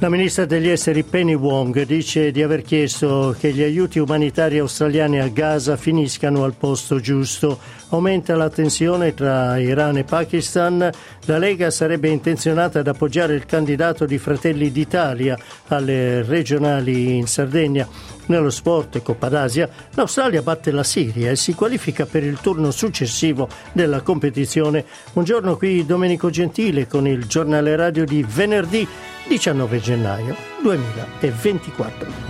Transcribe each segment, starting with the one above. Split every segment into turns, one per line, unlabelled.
La ministra degli esteri Penny Wong dice di aver chiesto che gli aiuti umanitari australiani a Gaza finiscano al posto giusto. Aumenta la tensione tra Iran e Pakistan. La Lega sarebbe intenzionata ad appoggiare il candidato di Fratelli d'Italia alle regionali in Sardegna. Nello sport Coppa d'Asia, l'Australia batte la Siria e si qualifica per il turno successivo della competizione. Buongiorno qui Domenico Gentile con il giornale radio di venerdì 19 gennaio 2024.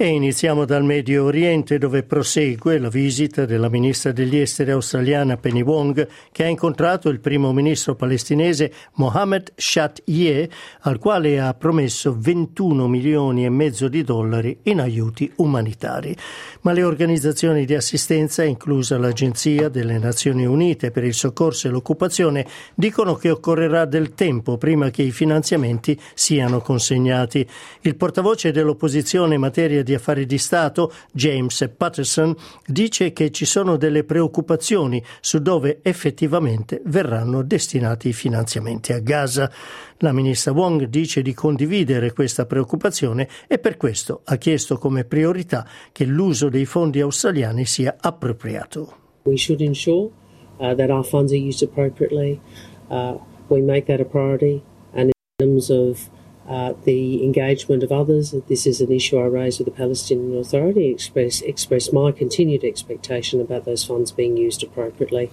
E iniziamo dal Medio Oriente dove prosegue la visita della ministra degli esteri australiana Penny Wong che ha incontrato il primo ministro palestinese Mohammed Shat-Yeh al quale ha promesso 21 milioni e mezzo di dollari in aiuti umanitari. Ma le organizzazioni di assistenza, inclusa l'Agenzia delle Nazioni Unite per il soccorso e l'occupazione, dicono che occorrerà del tempo prima che i finanziamenti siano consegnati. Il portavoce dell'opposizione in materia di affari di Stato, James Patterson, dice che ci sono delle preoccupazioni su dove effettivamente verranno destinati i finanziamenti a Gaza. La ministra Wong dice di condividere questa preoccupazione e per questo ha chiesto come priorità che l'uso dei fondi australiani sia appropriato.
We should ensure uh, that our funds are used appropriately. Uh, we make that a priority and in terms of uh, the engagement of others. This is an issue I raised with the Palestinian Authority, express, express my continued expectation about those funds being used appropriately.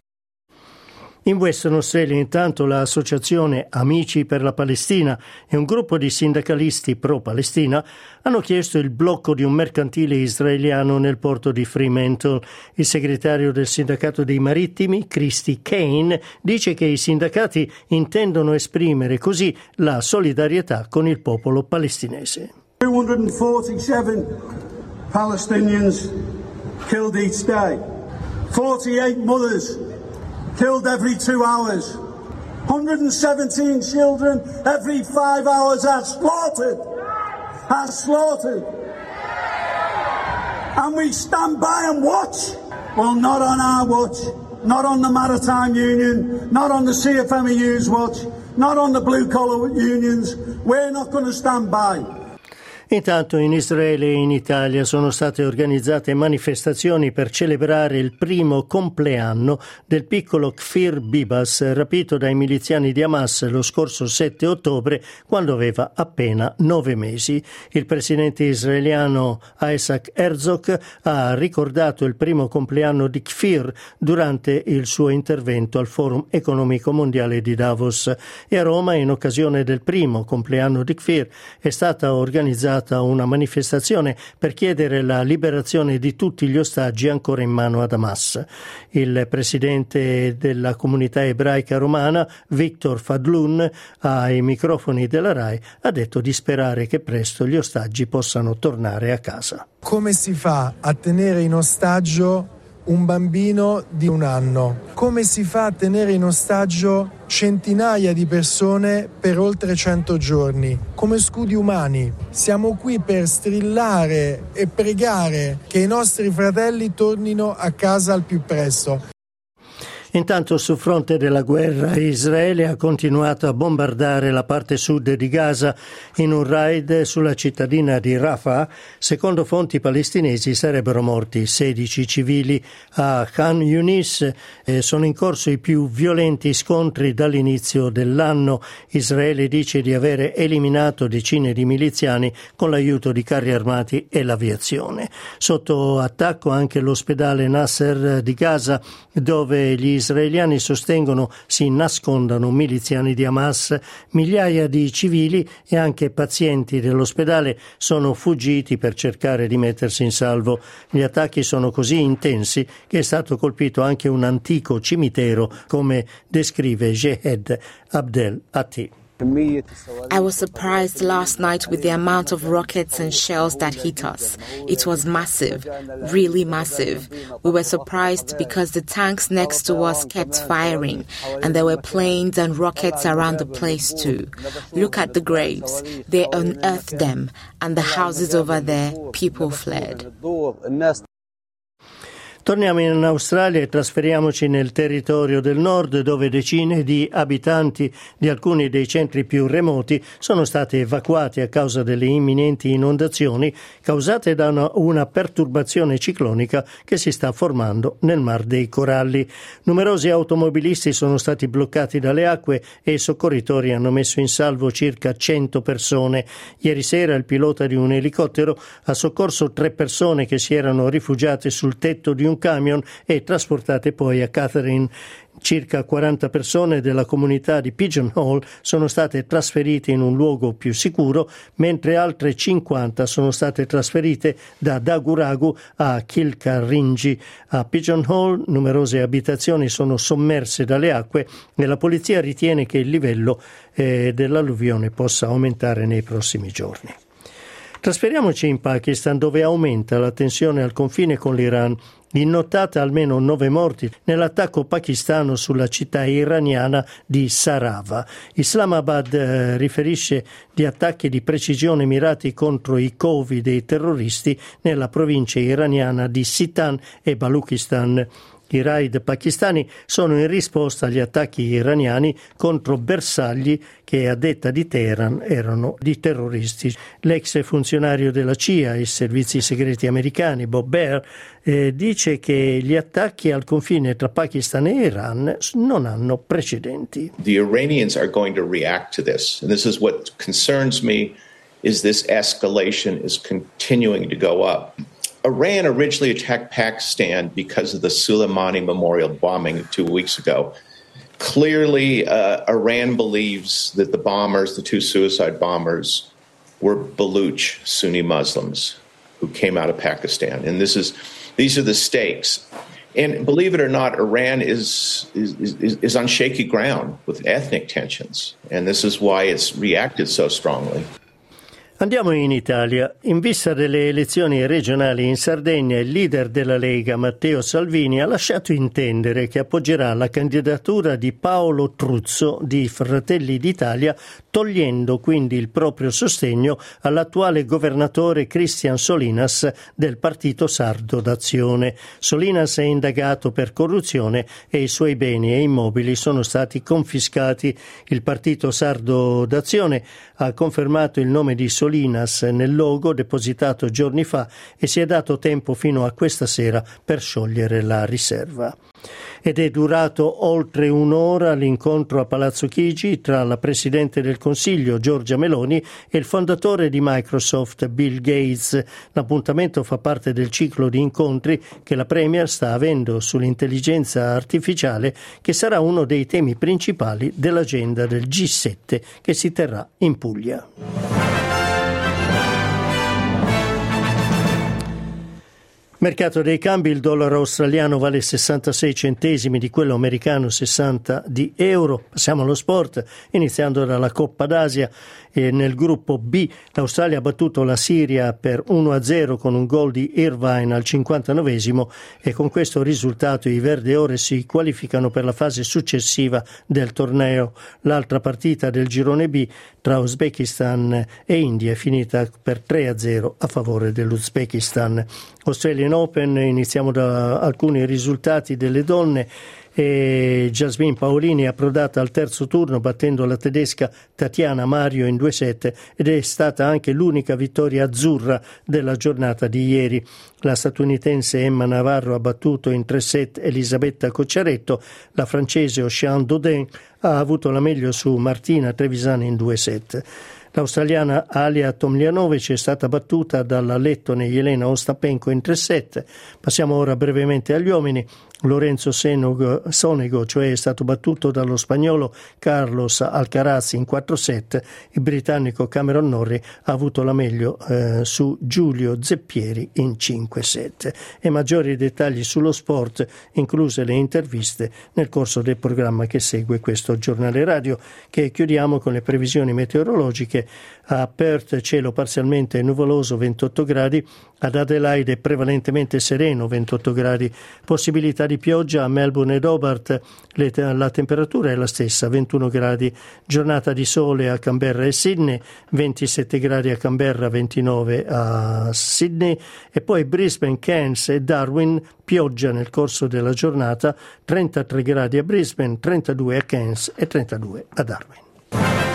In Western Australia intanto l'associazione Amici per la Palestina e un gruppo di sindacalisti pro-Palestina hanno chiesto il blocco di un mercantile israeliano nel porto di Fremantle. Il segretario del sindacato dei marittimi, Christy Kane, dice che i sindacati intendono esprimere così la solidarietà con il popolo palestinese.
247 Palestinians killed each day. 48 mothers killed every two hours. 117 children every five hours are slaughtered. Are slaughtered. And we stand by and watch. Well, not on our watch. Not on the Maritime Union. Not on the CFMEU's watch. Not on the blue collar unions. We're not going to stand by.
Intanto in Israele e in Italia sono state organizzate manifestazioni per celebrare il primo compleanno del piccolo Kfir Bibas rapito dai miliziani di Hamas lo scorso 7 ottobre quando aveva appena nove mesi. Il presidente israeliano Isaac Herzog ha ricordato il primo compleanno di Kfir durante il suo intervento al Forum economico mondiale di Davos e a Roma in occasione del primo compleanno di Kfir è stata organizzata organizzata una manifestazione per chiedere la liberazione di tutti gli ostaggi ancora in mano ad Hamas. Il presidente della comunità ebraica romana, Victor Fadlun, ai microfoni della RAI, ha detto di sperare che presto gli ostaggi possano tornare a casa.
Come si fa a tenere in ostaggio un bambino di un anno? Come si fa a tenere in ostaggio centinaia di persone per oltre 100 giorni, come scudi umani? Siamo qui per strillare e pregare che i nostri fratelli tornino a casa al più presto.
Intanto sul fronte della guerra Israele ha continuato a bombardare la parte sud di Gaza in un raid sulla cittadina di Rafah. Secondo fonti palestinesi sarebbero morti 16 civili. A Khan Yunis eh, sono in corso i più violenti scontri dall'inizio dell'anno. Israele dice di aver eliminato decine di miliziani con l'aiuto di carri armati e l'aviazione. Sotto attacco anche l'ospedale Nasser di Gaza dove gli israeliani sostengono si nascondano miliziani di Hamas, migliaia di civili e anche pazienti dell'ospedale sono fuggiti per cercare di mettersi in salvo. Gli attacchi sono così intensi che è stato colpito anche un antico cimitero, come descrive Jehed Abdel Atti.
I was surprised last night with the amount of rockets and shells that hit us. It was massive, really massive. We were surprised because the tanks next to us kept firing, and there were planes and rockets around the place too. Look at the graves. They unearthed them, and the houses over there, people fled.
Torniamo in Australia e trasferiamoci nel territorio del nord dove decine di abitanti di alcuni dei centri più remoti sono stati evacuati a causa delle imminenti inondazioni causate da una, una perturbazione ciclonica che si sta formando nel Mar dei Coralli. Numerosi automobilisti sono stati bloccati dalle acque e i soccorritori hanno messo in salvo circa 100 persone. Ieri sera il pilota di un elicottero ha soccorso tre persone che si erano rifugiate sul tetto di un un camion e trasportate poi a Catherine. Circa 40 persone della comunità di Pigeonhole sono state trasferite in un luogo più sicuro, mentre altre 50 sono state trasferite da Daguragu a Kilkarringi. A Pigeonhole numerose abitazioni sono sommerse dalle acque e la polizia ritiene che il livello eh, dell'alluvione possa aumentare nei prossimi giorni. Trasferiamoci in Pakistan dove aumenta la tensione al confine con l'Iran innotata almeno nove morti nell'attacco pakistano sulla città iraniana di Sarava. Islamabad eh, riferisce di attacchi di precisione mirati contro i covi dei terroristi nella provincia iraniana di Sitan e Baluchistan. I raid pakistani sono in risposta agli attacchi iraniani contro bersagli che a detta di Teheran erano di terroristi. L'ex funzionario della CIA e servizi segreti americani Bob Baer eh, dice che gli attacchi al confine tra Pakistan e Iran non hanno precedenti.
The Iranians are going to react to this and this is what concerns me is this escalation is continuing to go up. Iran originally attacked Pakistan because of the Soleimani memorial bombing two weeks ago. Clearly, uh, Iran believes that the bombers, the two suicide bombers, were Baluch Sunni Muslims who came out of Pakistan. And this is, these are the stakes. And believe it or not, Iran is, is, is, is on shaky ground with ethnic tensions. And this is why it's reacted so strongly.
Andiamo in Italia. In vista delle elezioni regionali in Sardegna, il leader della Lega, Matteo Salvini, ha lasciato intendere che appoggerà la candidatura di Paolo Truzzo di Fratelli d'Italia, togliendo quindi il proprio sostegno all'attuale governatore Cristian Solinas del Partito Sardo d'Azione. Solinas è indagato per corruzione e i suoi beni e immobili sono stati confiscati. Il Partito Sardo d'Azione ha confermato il nome di Solinas Solinas nel logo depositato giorni fa e si è dato tempo fino a questa sera per sciogliere la riserva ed è durato oltre un'ora l'incontro a Palazzo Chigi tra la Presidente del Consiglio Giorgia Meloni e il fondatore di Microsoft Bill Gates. L'appuntamento fa parte del ciclo di incontri che la Premier sta avendo sull'intelligenza artificiale che sarà uno dei temi principali dell'agenda del G7 che si terrà in Puglia. Mercato dei cambi, il dollaro australiano vale 66 centesimi di quello americano 60 di euro. Passiamo allo sport, iniziando dalla Coppa d'Asia. E nel gruppo B l'Australia ha battuto la Siria per 1-0 con un gol di Irvine al 59 e con questo risultato i Verde Ore si qualificano per la fase successiva del torneo. L'altra partita del girone B tra Uzbekistan e India è finita per 3-0 a favore dell'Uzbekistan. Australian Open, iniziamo da alcuni risultati delle donne e Jasmine Paolini è approdata al terzo turno battendo la tedesca Tatiana Mario in 2-7 ed è stata anche l'unica vittoria azzurra della giornata di ieri. La statunitense Emma Navarro ha battuto in 3-7 Elisabetta Cocciaretto, la francese Ocean Dodin ha avuto la meglio su Martina Trevisani in 2-7. L'australiana Alia Tomljanovic è stata battuta dalla lettone Jelena Ostapenko in 3-7. Passiamo ora brevemente agli uomini. Lorenzo Senego, Sonego, cioè è stato battuto dallo spagnolo Carlos Alcaraz in 4-7. Il britannico Cameron Norrie ha avuto la meglio eh, su Giulio Zeppieri in 5-7. E maggiori dettagli sullo sport, incluse le interviste, nel corso del programma che segue questo giornale radio, che chiudiamo con le previsioni meteorologiche. A Perth cielo parzialmente nuvoloso 28 gradi, ad Adelaide prevalentemente sereno 28 gradi, possibilità di pioggia a Melbourne ed Hobart, le, la temperatura è la stessa 21 gradi, giornata di sole a Canberra e Sydney, 27 gradi a Canberra, 29 a Sydney. E poi Brisbane, Cairns e Darwin, pioggia nel corso della giornata, 33 gradi a Brisbane, 32 a Cairns e 32 a Darwin.